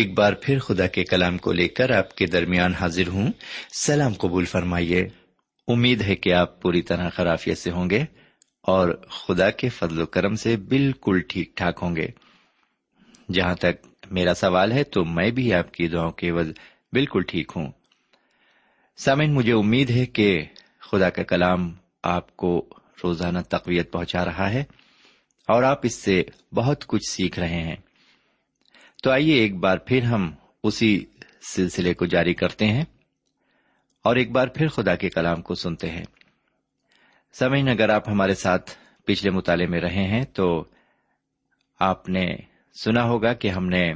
ایک بار پھر خدا کے کلام کو لے کر آپ کے درمیان حاضر ہوں۔ سلام قبول فرمائیے۔ امید ہے کہ آپ پوری طرح خرافیت سے ہوں گے اور خدا کے فضل و کرم سے بالکل ٹھیک ٹھاک ہوں گے۔ جہاں تک میرا سوال ہے تو میں بھی آپ کی دعاؤں کے وز بالکل ٹھیک ہوں۔ سامن مجھے امید ہے کہ خدا کا کلام آپ کو روزانہ تقویت پہنچا رہا ہے اور آپ اس سے بہت کچھ سیکھ رہے ہیں۔ تو آئیے ایک بار پھر ہم اسی سلسلے کو جاری کرتے ہیں اور ایک بار پھر خدا کے کلام کو سنتے ہیں۔ سمعین اگر آپ ہمارے ساتھ پچھلے مطالعے میں رہے ہیں تو آپ نے سنا ہوگا کہ ہم نے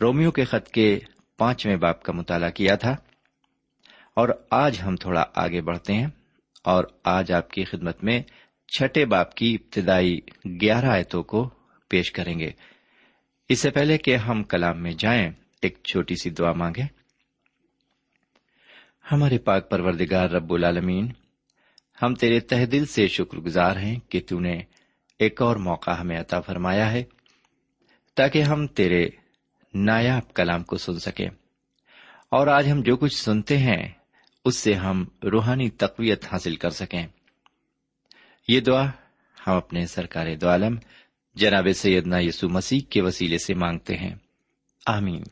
رومیو کے خط کے پانچویں باپ کا مطالعہ کیا تھا اور آج ہم تھوڑا آگے بڑھتے ہیں اور آج آپ کی خدمت میں چھٹے باپ کی ابتدائی گیارہ آیتوں کو پیش کریں گے۔ اس سے پہلے کہ ہم کلام میں جائیں، ایک چھوٹی سی دعا مانگے ہمارے پاک پروردگار رب العالمین، ہم تیرے تہ دل سے شکر گزار ہیں کہ تو نے ایک اور موقع ہمیں عطا فرمایا ہے، تاکہ ہم تیرے نایاب کلام کو سن سکیں۔ اور آج ہم جو کچھ سنتے ہیں، اس سے ہم روحانی تقویت حاصل کر سکیں۔ یہ دعا ہم اپنے سرکار دو عالم جناب سیدنا یسو مسیح کے وسیلے سے مانگتے ہیں۔ آمین۔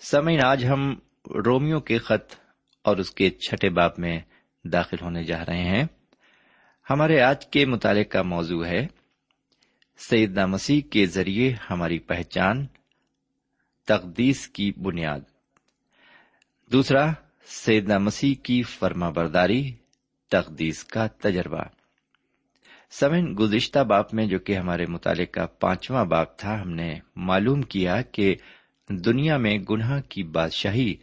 سمعین آج ہم رومیو کے خط اور اس کے چھٹے باپ میں داخل ہونے جا رہے ہیں۔ ہمارے آج کے مطالعے کا موضوع ہے، سیدنا مسیح کے ذریعے ہماری پہچان، تقدیس کی بنیاد۔ دوسرا، سیدنا مسیح کی فرما برداری، تقدیس کا تجربہ۔ سمن گزشتہ باپ میں جو کہ ہمارے مطالعے کا پانچواں باپ تھا، ہم نے معلوم کیا کہ دنیا میں گناہ کی بادشاہی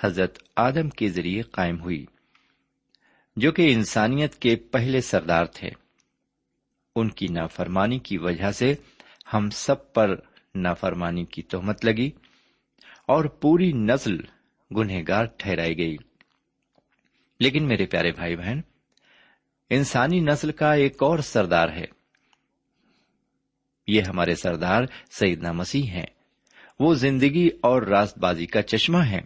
حضرت آدم کے ذریعے قائم ہوئی، جو کہ انسانیت کے پہلے سردار تھے۔ ان کی نافرمانی کی وجہ سے ہم سب پر نافرمانی کی تہمت لگی اور پوری نسل گنہگار ٹھہرائی گئی۔ لیکن میرے پیارے بھائی بہن انسانی نسل کا ایک اور سردار ہے۔ یہ ہمارے سردار سیدنا مسیح ہیں۔ وہ زندگی اور راست بازی کا چشمہ ہے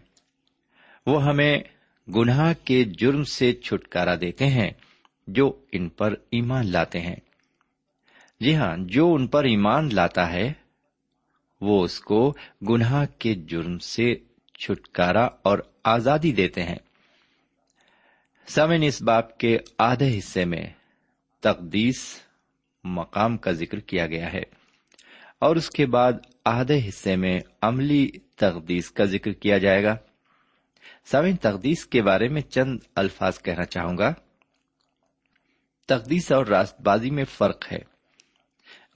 وہ ہمیں گناہ کے جرم سے چھٹکارا دیتے ہیں جو ان پر ایمان لاتے ہیں۔ جی ہاں جو ان پر ایمان لاتا ہے، وہ اس کو گناہ کے جرم سے چھٹکارا اور آزادی دیتے ہیں۔ سمن اس باپ کے آدھے حصے میں تقدیس مقام کا ذکر کیا گیا ہے اور اس کے بعد آدھے حصے میں عملی تقدیس کا ذکر کیا جائے گا۔ سوئن تقدیس کے بارے میں چند الفاظ کہنا چاہوں گا۔ تقدیس اور راست بازی میں فرق ہے۔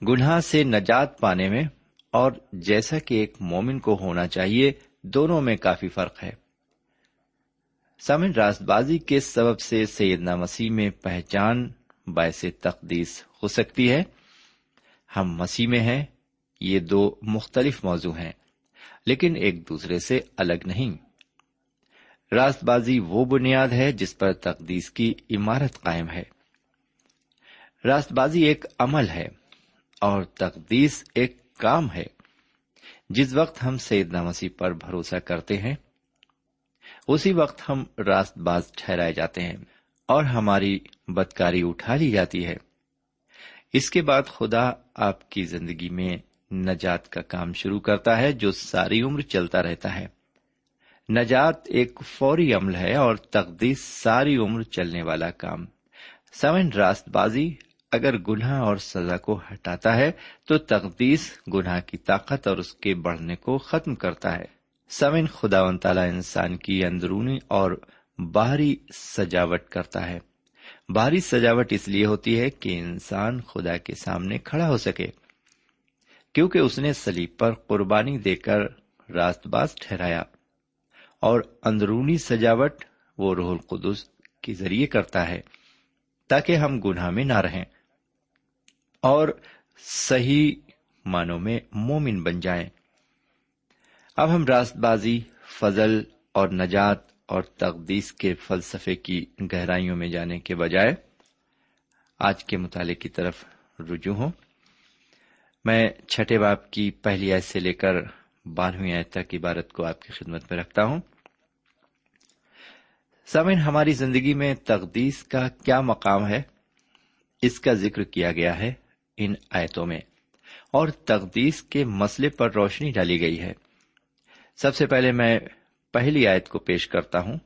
گناہ سے نجات پانے میں اور جیسا کہ ایک مومن کو ہونا چاہیے، دونوں میں کافی فرق ہے۔ سامن راست بازی کے سبب سے سیدنا مسیح میں پہچان باعث تقدیس ہو سکتی ہے۔ ہم مسیح میں ہیں، یہ دو مختلف موضوع ہیں، لیکن ایک دوسرے سے الگ نہیں۔ راست بازی وہ بنیاد ہے جس پر تقدیس کی عمارت قائم ہے۔ راست بازی ایک عمل ہے اور تقدیس ایک کام ہے۔ جس وقت ہم سیدنا مسیح پر بھروسہ کرتے ہیں اسی وقت ہم راست باز ٹھہرائے جاتے ہیں اور ہماری بدکاری اٹھا لی جاتی ہے۔ اس کے بعد خدا آپ کی زندگی میں نجات کا کام شروع کرتا ہے جو ساری عمر چلتا رہتا ہے۔ نجات ایک فوری عمل ہے اور تقدیس ساری عمر چلنے والا کام۔ سمن راست بازی اگر گناہ اور سزا کو ہٹاتا ہے تو تقدیس گناہ کی طاقت اور اس کے بڑھنے کو ختم کرتا ہے۔ سمن خدا و تعالی انسان کی اندرونی اور باہری سجاوٹ کرتا ہے۔ باہری سجاوٹ اس لیے ہوتی ہے کہ انسان خدا کے سامنے کھڑا ہو سکے، کیونکہ اس نے سلیب پر قربانی دے کر راست باز ٹھہرایا۔ اور اندرونی سجاوٹ وہ روح القدس کے ذریعے کرتا ہے، تاکہ ہم گناہ میں نہ رہیں۔ اور صحیح معنوں میں مومن بن جائیں۔ اب ہم راست بازی فضل اور نجات اور تقدیس کے فلسفے کی گہرائیوں میں جانے کے بجائے آج کے مطالعے کی طرف رجوع ہوں۔ میں چھٹے باپ کی پہلی ایس سے لے کر بارہویں آیت تک عبارت کو آپ کی خدمت میں رکھتا ہوں۔ سمن ہماری زندگی میں تقدیس کا کیا مقام ہے؟ اس کا ذکر کیا گیا ہے ان آیتوں میں اور تقدیس کے مسئلے پر روشنی ڈالی گئی ہے۔ سب سے پہلے میں پہلی آیت کو پیش کرتا ہوں۔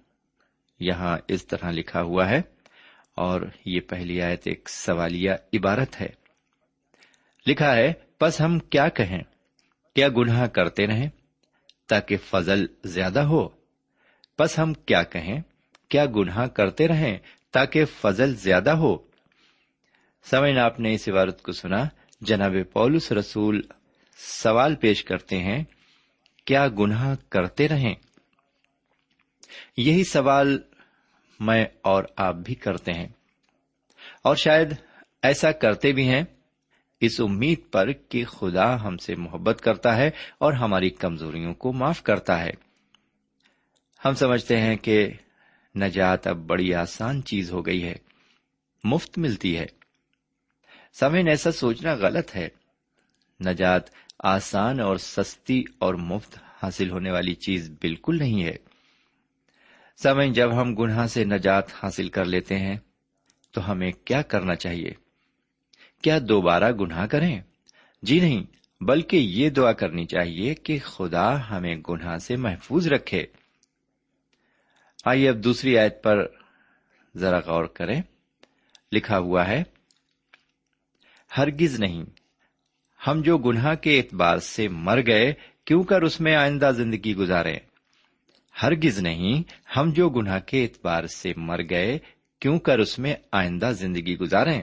یہاں اس طرح لکھا ہوا ہے، اور یہ پہلی آیت ایک سوالیہ عبارت ہے۔ لکھا ہے بس ہم کیا کہیں؟ کیا گناہ کرتے رہیں تاکہ فضل زیادہ ہو؟ بس ہم کیا کہیں؟ کیا گناہ کرتے رہیں تاکہ فضل زیادہ ہو؟ سمن آپ نے اس عبارت کو سنا۔ جناب پولس رسول سوال پیش کرتے ہیں کیا گناہ کرتے رہیں؟ یہی سوال میں اور آپ بھی کرتے ہیں۔ اور شاید ایسا کرتے بھی ہیں۔ اس امید پر کہ خدا ہم سے محبت کرتا ہے اور ہماری کمزوریوں کو معاف کرتا ہے۔ ہم سمجھتے ہیں کہ نجات اب بڑی آسان چیز ہو گئی ہے۔ مفت ملتی ہے۔ سمین ایسا سوچنا غلط ہے۔ نجات آسان اور سستی اور مفت حاصل ہونے والی چیز بالکل نہیں ہے۔ سمے جب ہم گناہ سے نجات حاصل کر لیتے ہیں، تو ہمیں کیا کرنا چاہیے؟ کیا دوبارہ گناہ کریں؟ جی نہیں، بلکہ یہ دعا کرنی چاہیے کہ خدا ہمیں گناہ سے محفوظ رکھے۔ آئیے اب دوسری آیت پر ذرا غور کریں۔ لکھا ہوا ہے، ہرگز نہیں ہم جو گناہ کے اعتبار سے مر گئے، کیوں کر اس میں آئندہ زندگی گزارے؟ ہرگز نہیں، ہم جو گناہ کے اعتبار سے مر گئے، کیوں کر اس میں آئندہ زندگی گزارے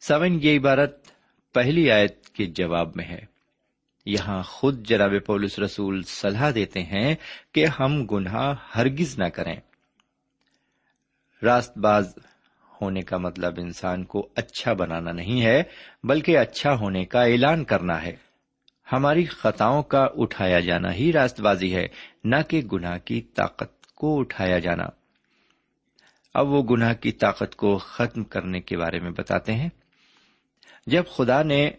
سون یہ عبارت پہلی آیت کے جواب میں ہے۔ یہاں خود جناب پولس رسول صلاح دیتے ہیں کہ ہم گناہ ہرگز نہ کریں۔ راست باز ہونے کا مطلب انسان کو اچھا بنانا نہیں ہے، بلکہ اچھا ہونے کا اعلان کرنا ہے۔ ہماری خطاؤں کا اٹھایا جانا ہی راست بازی ہے، نہ کہ گناہ کی طاقت کو اٹھایا جانا۔ اب وہ گناہ کی طاقت کو ختم کرنے کے بارے میں بتاتے ہیں۔ جب خدا نے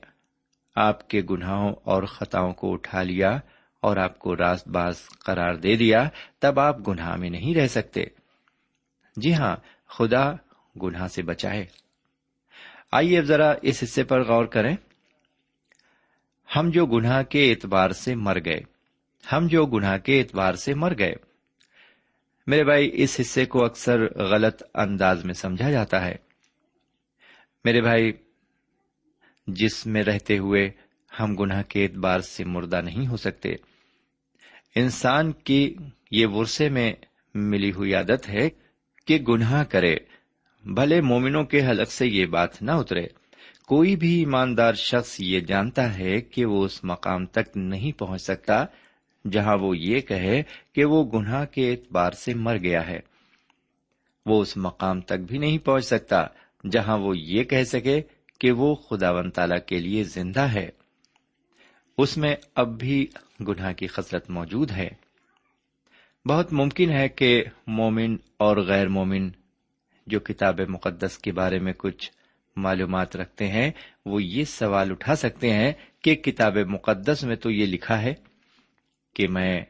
آپ کے گناہوں اور خطاؤں کو اٹھا لیا اور آپ کو راست باز قرار دے دیا، تب آپ گناہ میں نہیں رہ سکتے۔ جی ہاں خدا گناہ سے بچائے آئیے اب ذرا اس حصے پر غور کریں۔ ہم جو گناہ کے اعتبار سے مر گئے، ہم جو گناہ کے اعتبار سے مر گئے۔ میرے بھائی، اس حصے کو اکثر غلط انداز میں سمجھا جاتا ہے۔ میرے بھائی، جس میں رہتے ہوئے ہم گناہ کے اعتبار سے مردہ نہیں ہو سکتے، انسان کی یہ ورثے میں ملی ہوئی عادت ہے کہ گناہ کرے۔ بھلے مومنوں کے حلق سے یہ بات نہ اترے۔ کوئی بھی ایماندار شخص یہ جانتا ہے کہ وہ اس مقام تک نہیں پہنچ سکتا، جہاں وہ یہ کہے کہ وہ گناہ کے اعتبار سے مر گیا ہے۔ وہ اس مقام تک بھی نہیں پہنچ سکتا، جہاں وہ یہ کہہ سکے کہ وہ خدا و تعالی کے لیے زندہ ہے۔ اس میں اب بھی گناہ کی خسرت موجود ہے۔ بہت ممکن ہے کہ مومن اور غیر مومن جو کتاب مقدس کے بارے میں کچھ معلومات رکھتے ہیں، وہ یہ سوال اٹھا سکتے ہیں کہ کتاب مقدس میں تو یہ لکھا ہے کہ میں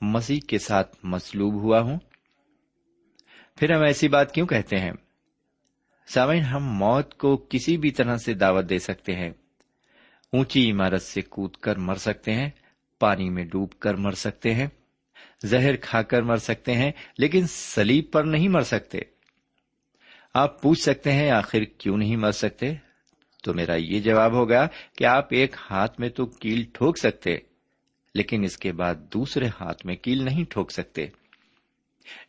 مسیح کے ساتھ مسلوب ہوا ہوں۔ پھر ہم ایسی بات کیوں کہتے ہیں؟ سامعین، ہم موت کو کسی بھی طرح سے دعوت دے سکتے ہیں۔ اونچی عمارت سے کود کر مر سکتے ہیں، پانی میں ڈوب کر مر سکتے ہیں، زہر کھا کر مر سکتے ہیں، لیکن سلیب پر نہیں مر سکتے۔ آپ پوچھ سکتے ہیں آخر کیوں نہیں مر سکتے؟ تو میرا یہ جواب ہوگا کہ آپ ایک ہاتھ میں تو کیل ٹھوک سکتے، لیکن اس کے بعد دوسرے ہاتھ میں کیل نہیں ٹھوک سکتے۔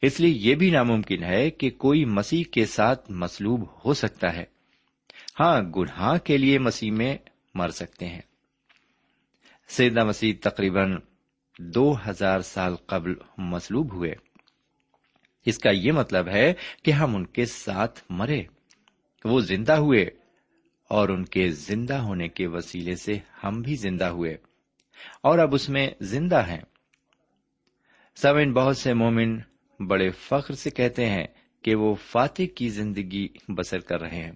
اس لیے یہ بھی ناممکن ہے کہ کوئی مسیح کے ساتھ مسلوب ہو سکتا ہے۔ ہاں گناہ کے لیے مسیح میں مر سکتے ہیں۔ سیدہ مسیح تقریباً دو ہزار سال قبل مسلوب ہوئے۔ اس کا یہ مطلب ہے کہ ہم ان کے ساتھ مرے۔ وہ زندہ ہوئے اور ان کے زندہ ہونے کے وسیلے سے ہم بھی زندہ ہوئے اور اب اس میں زندہ ہیں۔ سب بہت سے مومن بڑے فخر سے کہتے ہیں کہ وہ فاتح کی زندگی بسر کر رہے ہیں،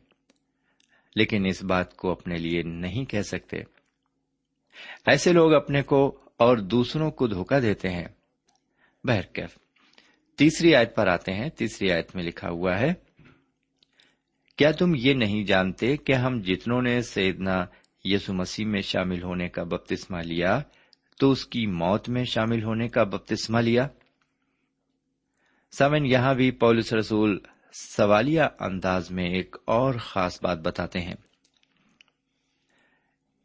لیکن اس بات کو اپنے لیے نہیں کہہ سکتے۔ ایسے لوگ اپنے کو اور دوسروں کو دھوکہ دیتے ہیں۔ بہرکیف۔ تیسری آیت پر آتے ہیں۔ تیسری آیت میں لکھا ہوا ہے، کیا تم یہ نہیں جانتے کہ ہم جتنوں نے سیدنا یسو مسیح میں شامل ہونے کا بپتسمہ لیا، تو اس کی موت میں شامل ہونے کا بپتسمہ لیا؟ سمن یہاں بھی پولس رسول سوالیہ انداز میں ایک اور خاص بات بتاتے ہیں۔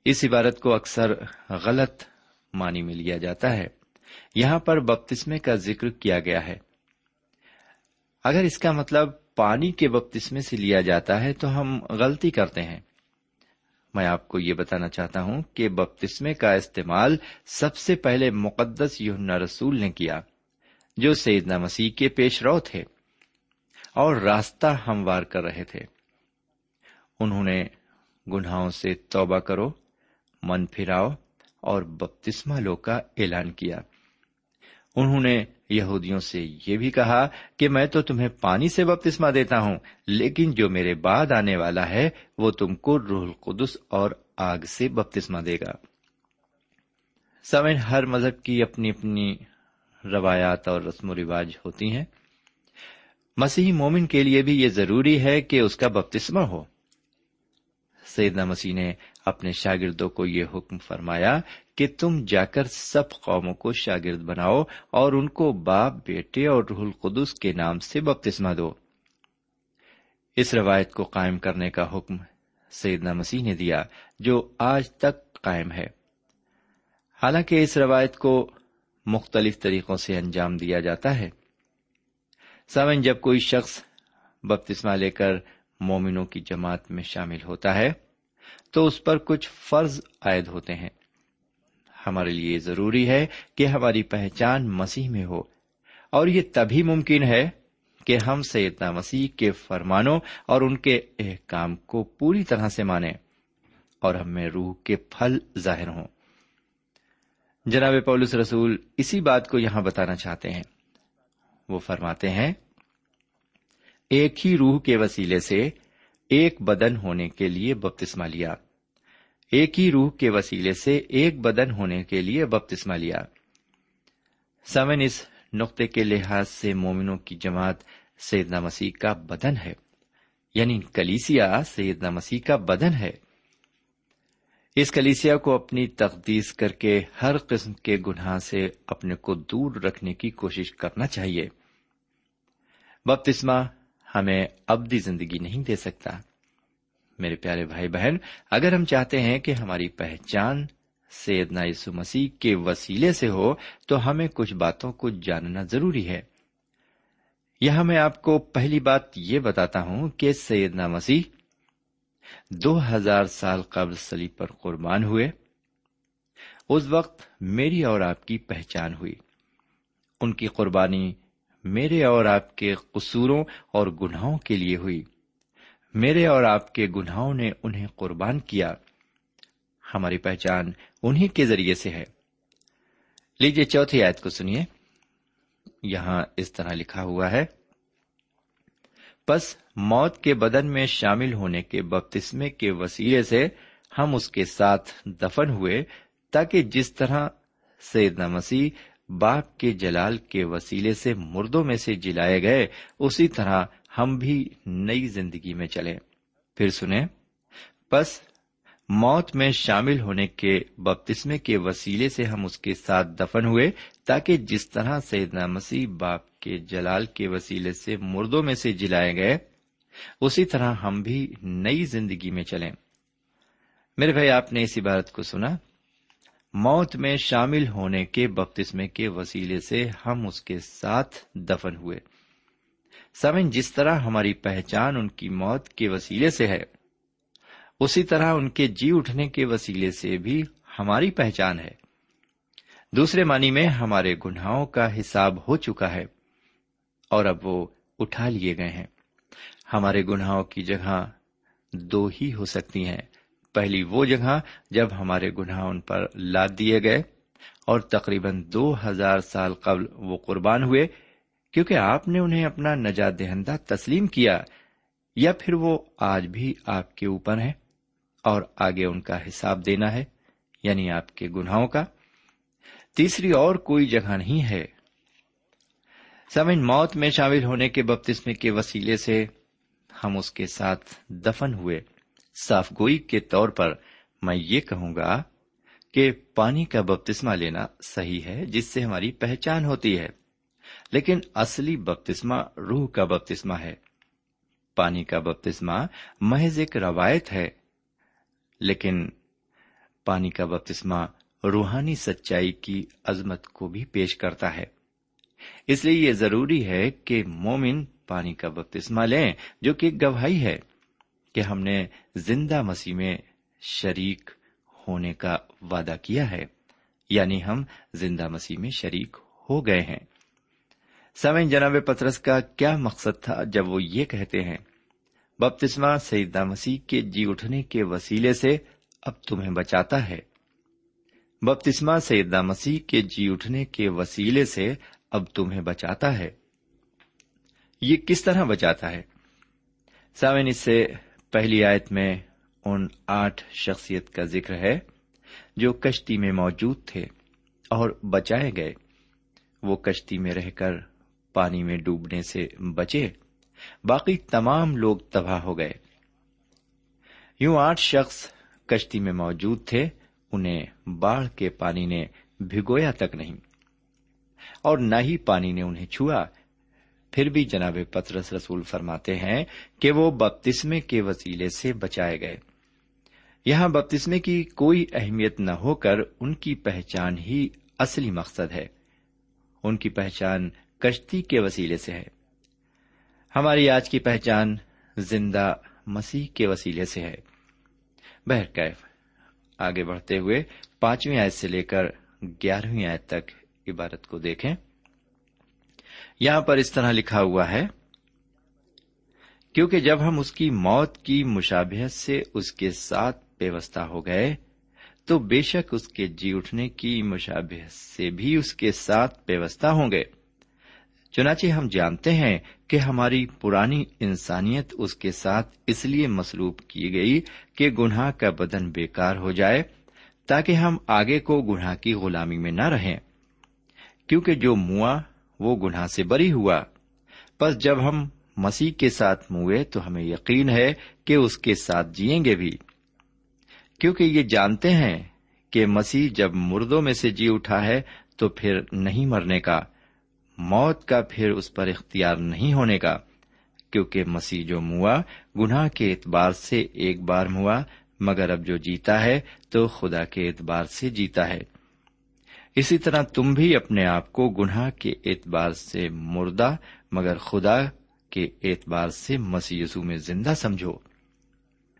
اس عبارت کو اکثر غلط معنی میں لیا جاتا ہے۔ یہاں پر بپتسمے کا ذکر کیا گیا ہے۔ اگر اس کا مطلب پانی کے بپتسمے سے لیا جاتا ہے تو ہم غلطی کرتے ہیں۔ میں آپ کو یہ بتانا چاہتا ہوں کہ بپتسمے کا استعمال سب سے پہلے مقدس یوننا رسول نے کیا، جو سیدنا مسیح کے پیش رو تھے اور راستہ ہموار کر رہے تھے۔ انہوں نے گناہوں سے توبہ کرو، من پھراؤ اور بپتسما لو کا اعلان کیا۔ انہوں نے یہودیوں سے یہ بھی کہا کہ میں تو تمہیں پانی سے بپتسما دیتا ہوں، لیکن جو میرے بعد آنے والا ہے، وہ تم کو روح القدس اور آگ سے بپتسما دے گا۔ سمن ہر مذہب کی اپنی اپنی روایات اور رسم و رواج ہوتی ہیں۔ مسیحی مومن کے لیے بھی یہ ضروری ہے کہ اس کا بپتسما ہو۔ سیدنا مسیح نے اپنے شاگردوں کو یہ حکم فرمایا کہ تم جا کر سب قوموں کو شاگرد بناؤ اور ان کو باپ، بیٹے اور روح القدس کے نام سے بپتسما دو۔ اس روایت کو قائم کرنے کا حکم سیدنا مسیح نے دیا جو آج تک قائم ہے۔ حالانکہ اس روایت کو مختلف طریقوں سے انجام دیا جاتا ہے۔ سمن جب کوئی شخص بپتسما لے کر مومنوں کی جماعت میں شامل ہوتا ہے تو اس پر کچھ فرض عائد ہوتے ہیں۔ ہمارے لیے ضروری ہے کہ ہماری پہچان مسیح میں ہو۔ اور یہ تبھی ممکن ہے کہ ہم سیدنا مسیح کے فرمانوں اور ان کے احکام کو پوری طرح سے مانیں اور ہم میں روح کے پھل ظاہر ہوں۔ جناب پولس رسول اسی بات کو یہاں بتانا چاہتے ہیں۔ وہ فرماتے ہیں، ایک ہی روح کے وسیلے سے ایک بدن ہونے کے لیے بپتسما لیا۔ ایک ہی روح کے وسیلے سے ایک بدن ہونے کے لیے بپتسما لیا۔ سمن اس نقطے کے لحاظ سے مومنوں کی جماعت سیدنا مسیح کا بدن ہے۔ یعنی کلیسیا سیدنا مسیح کا بدن ہے۔ اس کلیسیا کو اپنی تقدیس کر کے ہر قسم کے گناہ سے اپنے کو دور رکھنے کی کوشش کرنا چاہیے۔ بپتسما ہمیں ابدی زندگی نہیں دے سکتا۔ میرے پیارے بھائی بہن، اگر ہم چاہتے ہیں کہ ہماری پہچان سیدنا یسو مسیح کے وسیلے سے ہو، تو ہمیں کچھ باتوں کو جاننا ضروری ہے۔ یہاں میں آپ کو پہلی بات یہ بتاتا ہوں کہ سیدنا مسیح دو ہزار سال قبل سلیب پر قربان ہوئے۔ اس وقت میری اور آپ کی پہچان ہوئی۔ ان کی قربانی میرے اور آپ کے قصوروں اور گناہوں کے لیے ہوئی۔ میرے اور آپ کے گناہوں نے انہیں قربان کیا۔ ہماری پہچان انہیں کے ذریعے سے ہے۔ لیجیے چوتھی آیت کو سنیے۔ یہاں اس طرح لکھا ہوا ہے۔ بس موت کے بدن میں شامل ہونے کے بپتسمے کے وسیلے سے ہم اس کے ساتھ دفن ہوئے تاکہ جس طرح سیدنا مسیح باپ کے جلال کے وسیلے سے مردوں میں سے جلائے گئے، اسی طرح ہم بھی نئی زندگی میں چلیں پھر سنیں۔ بس موت میں شامل ہونے کے بپتسمے کے وسیلے سے ہم اس کے ساتھ دفن ہوئے، تاکہ جس طرح سیدنا مسیح باپ کے جلال کے وسیلے سے مردوں میں سے جلائے گئے، اسی طرح ہم بھی نئی زندگی میں چلیں۔ میرے بھائی، آپ نے اس عبارت کو سنا۔ موت میں شامل ہونے کے بپتسمے کے وسیلے سے ہم اس کے ساتھ دفن ہوئے۔ سمن، جس طرح ہماری پہچان ان کی موت کے وسیلے سے ہے، اسی طرح ان کے جی اٹھنے کے وسیلے سے بھی ہماری پہچان ہے۔ دوسرے معنی میں، ہمارے گناہوں کا حساب ہو چکا ہے اور اب وہ اٹھا لیے گئے ہیں۔ ہمارے گناہوں کی جگہ دو ہی ہو سکتی ہیں۔ پہلی وہ جگہ جب ہمارے گناہ ان پر لاد دیے گئے اور تقریباً دو ہزار سال قبل وہ قربان ہوئے، کیونکہ آپ نے انہیں اپنا نجات دہندہ تسلیم کیا یا پھر وہ آج بھی آپ کے اوپر ہیں اور آگے ان کا حساب دینا ہے یعنی آپ کے گناہوں کا۔ تیسری اور کوئی جگہ نہیں ہے۔ سمن موت میں شامل ہونے کے بپتسمے کے وسیلے سے ہم اس کے ساتھ دفن ہوئے۔ صاف گوئی کے طور پر میں یہ کہوں گا کہ پانی کا بپتسما لینا صحیح ہے، جس سے ہماری پہچان ہوتی ہے۔ لیکن اصلی بپتسما روح کا بپتسما ہے۔ پانی کا بپتسما محض ایک روایت ہے، لیکن پانی کا بپتسما روحانی سچائی کی عظمت کو بھی پیش کرتا ہے۔ اس لیے یہ ضروری ہے کہ مومن پانی کا بپتسما لیں، جو کہ گواہی ہے۔ کہ ہم نے زندہ مسیح میں شریک ہونے کا وعدہ کیا ہے یعنی ہم زندہ مسیح میں شریک ہو گئے ہیں۔ سوئن جناب پترس، کا کیا مقصد تھا جب وہ یہ کہتے ہیں بپتسما سیدہ مسیح کے جی اٹھنے کے وسیلے سے اب تمہیں بچاتا ہے۔ بپتسما سیدہ مسیح کے جی اٹھنے کے وسیلے سے اب تمہیں بچاتا ہے۔ یہ کس طرح بچاتا ہے؟ سامن اس سے پہلی آیت میں ان آٹھ شخصیت کا ذکر ہے جو کشتی میں موجود تھے اور بچائے گئے۔ وہ کشتی میں رہ کر پانی میں ڈوبنے سے بچے۔ باقی تمام لوگ تباہ ہو گئے۔ یوں آٹھ شخص کشتی میں موجود تھے، انہیں باڑھ کے پانی نے بھگویا تک نہیں اور نہ ہی پانی نے انہیں چھوا۔ پھر بھی جناب پترس رسول فرماتے ہیں کہ وہ بپتسمے کے وسیلے سے بچائے گئے۔ یہاں بپتسمے کی کوئی اہمیت نہ ہو کر ان کی پہچان ہی اصلی مقصد ہے۔ ان کی پہچان کشتی کے وسیلے سے ہے۔ ہماری آج کی پہچان زندہ مسیح کے وسیلے سے ہے۔ بہرکیف آگے بڑھتے ہوئے پانچویں آیت سے لے کر گیارہویں آیت تک عبارت کو دیکھیں۔ یہاں پر اس طرح لکھا ہوا ہے، کیونکہ جب ہم اس کی موت کی مشابہت سے اس کے ساتھ پیوستہ ہو گئے، تو بے شک اس کے جی اٹھنے کی مشابہت سے بھی اس کے ساتھ پیوستہ ہوں گے۔ چنانچہ ہم جانتے ہیں کہ ہماری پرانی انسانیت اس کے ساتھ اس لیے مسلوب کی گئی کہ گناہ کا بدن بیکار ہو جائے، تاکہ ہم آگے کو گناہ کی غلامی میں نہ رہیں۔ کیونکہ جو موا وہ گناہ سے بری ہوا۔ بس جب ہم مسیح کے ساتھ موئے تو ہمیں یقین ہے کہ اس کے ساتھ جیئیں گے بھی۔ کیونکہ یہ جانتے ہیں کہ مسیح جب مردوں میں سے جی اٹھا ہے تو پھر نہیں مرنے کا۔ موت کا پھر اس پر اختیار نہیں ہونے کا۔ کیونکہ مسیح جو موا گناہ کے اعتبار سے ایک بار موا مگر اب جو جیتا ہے تو خدا کے اعتبار سے جیتا ہے۔ اسی طرح تم بھی اپنے آپ کو گناہ کے اعتبار سے مردہ، مگر خدا کے اعتبار سے مسی یسو میں زندہ سمجھو۔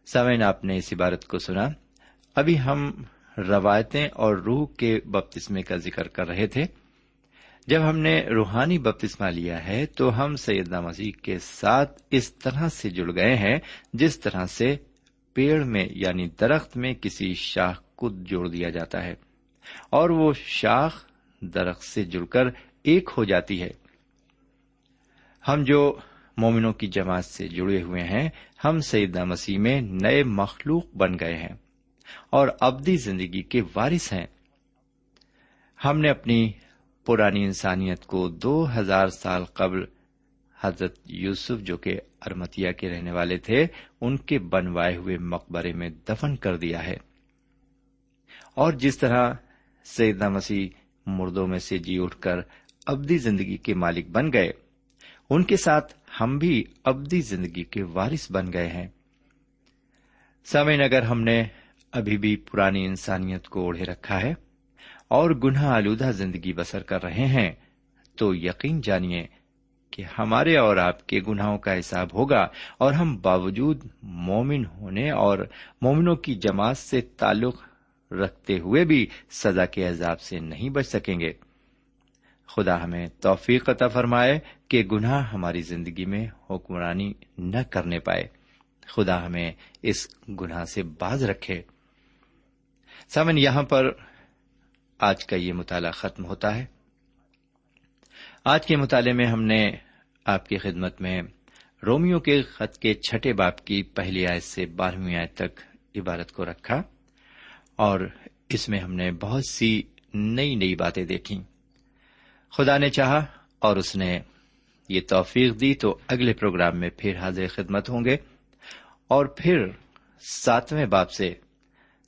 سمین آپ نے اس عبارت کو سنا۔ ابھی ہم روایتیں اور روح کے بپتسمے کا ذکر کر رہے تھے۔ جب ہم نے روحانی بپتسما لیا ہے، تو ہم سیدنا مسیح کے ساتھ اس طرح سے جڑ گئے ہیں، جس طرح سے پیڑ میں یعنی درخت میں کسی شاخ کو جوڑ دیا جاتا ہے۔ اور وہ شاخ درخت سے جڑ کر ایک ہو جاتی ہے۔ ہم جو مومنوں کی جماعت سے جڑے ہوئے ہیں، ہم سیدہ مسیح میں نئے مخلوق بن گئے ہیں اور ابدی زندگی کے وارث ہیں۔ ہم نے اپنی پرانی انسانیت کو دو ہزار سال قبل حضرت یوسف جو کہ ارمتیا کے رہنے والے تھے، ان کے بنوائے ہوئے مقبرے میں دفن کر دیا ہے۔ اور جس طرح سیدنا مسیح مردوں میں سے جی اٹھ کر ابدی زندگی کے مالک بن گئے۔ ان کے ساتھ ہم بھی ابدی زندگی کے وارث بن گئے ہیں۔ سمین اگر ہم نے ابھی بھی پرانی انسانیت کو اوڑھے رکھا ہے اور گناہ آلودہ زندگی بسر کر رہے ہیں، تو یقین جانیے کہ ہمارے اور آپ کے گناہوں کا حساب ہوگا اور ہم باوجود مومن ہونے اور مومنوں کی جماعت سے تعلق رکھتے ہوئے بھی سزا کے عذاب سے نہیں بچ سکیں گے۔ خدا ہمیں توفیق عطا فرمائے کہ گناہ ہماری زندگی میں حکمرانی نہ کرنے پائے۔ خدا ہمیں اس گناہ سے باز رکھے۔ سمن یہاں پر آج کا یہ مطالعہ ختم ہوتا ہے۔ آج کے مطالعے میں ہم نے آپ کی خدمت میں رومیو کے خط کے چھٹے باپ کی پہلی آیت سے بارہویں آیت تک عبارت کو رکھا۔ اور اس میں ہم نے بہت سی نئی نئی باتیں دیکھی خدا نے چاہا اور اس نے یہ توفیق دی تو اگلے پروگرام میں پھر حاضر خدمت ہوں گے۔ اور پھر ساتویں باپ سے،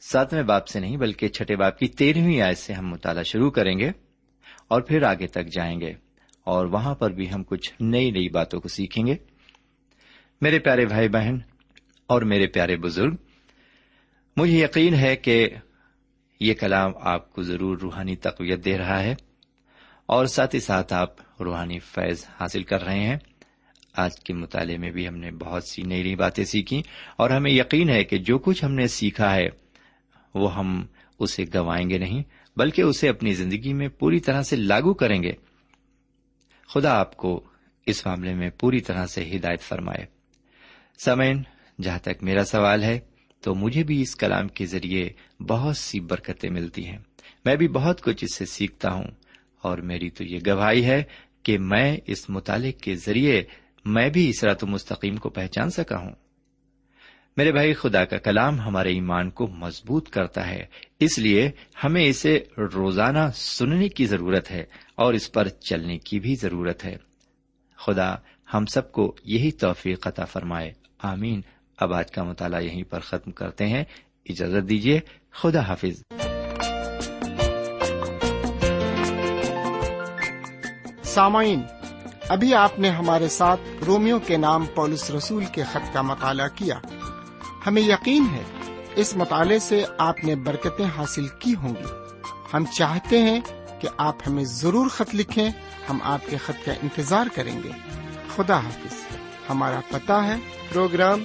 ساتویں باپ سے نہیں بلکہ چھٹے باپ کی تیرہویں آیت سے ہم مطالعہ شروع کریں گے اور پھر آگے تک جائیں گے۔ اور وہاں پر بھی ہم کچھ نئی نئی باتوں کو سیکھیں گے۔ میرے پیارے بھائی بہن اور میرے پیارے بزرگ مجھے یقین ہے کہ یہ کلام آپ کو ضرور روحانی تقویت دے رہا ہے اور ساتھ ہی ساتھ آپ روحانی فیض حاصل کر رہے ہیں۔ آج کے مطالعے میں بھی ہم نے بہت سی نئی نئی باتیں سیکھی اور ہمیں یقین ہے کہ جو کچھ ہم نے سیکھا ہے وہ ہم اسے گوائیں گے نہیں بلکہ اسے اپنی زندگی میں پوری طرح سے لاگو کریں گے۔ خدا آپ کو اس معاملے میں پوری طرح سے ہدایت فرمائے۔ سمین جہاں تک میرا سوال ہے تو مجھے بھی اس کلام کے ذریعے بہت سی برکتیں ملتی ہیں۔ میں بھی بہت کچھ اس سے سیکھتا ہوں اور میری تو یہ گواہی ہے کہ میں اس مطالعے کے ذریعے میں بھی اس رات مستقیم کو پہچان سکا ہوں۔ میرے بھائی، خدا کا کلام ہمارے ایمان کو مضبوط کرتا ہے۔ اس لیے ہمیں اسے روزانہ سننے کی ضرورت ہے اور اس پر چلنے کی بھی ضرورت ہے۔ خدا ہم سب کو یہی توفیق عطا فرمائے۔ آمین۔ اب آج کا مطالعہ یہیں پر ختم کرتے ہیں۔ اجازت دیجیے خدا حافظ۔ سامعین، ابھی آپ نے ہمارے ساتھ رومیو کے نام پولس رسول کے خط کا مطالعہ کیا۔ ہمیں یقین ہے، اس مطالعے سے آپ نے برکتیں حاصل کی ہوں گی۔ ہم چاہتے ہیں کہ آپ ہمیں ضرور خط لکھیں، ہم آپ کے خط کا انتظار کریں گے۔ خدا حافظ، ہمارا پتہ ہے، programme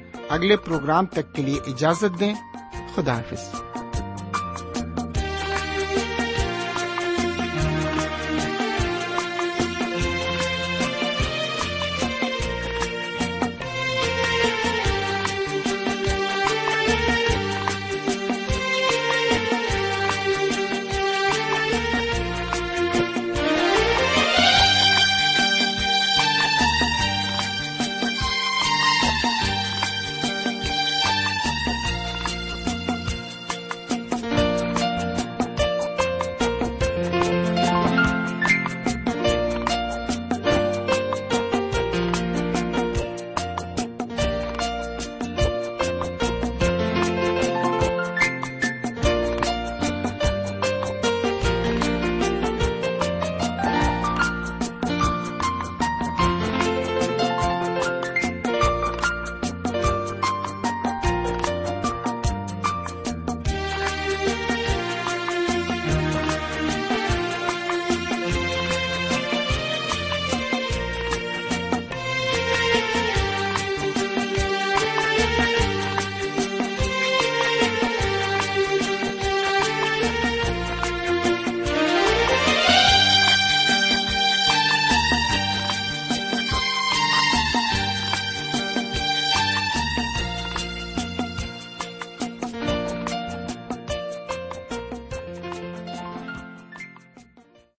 اگلے پروگرام تک کے لیے اجازت دیں۔ خدا حافظ۔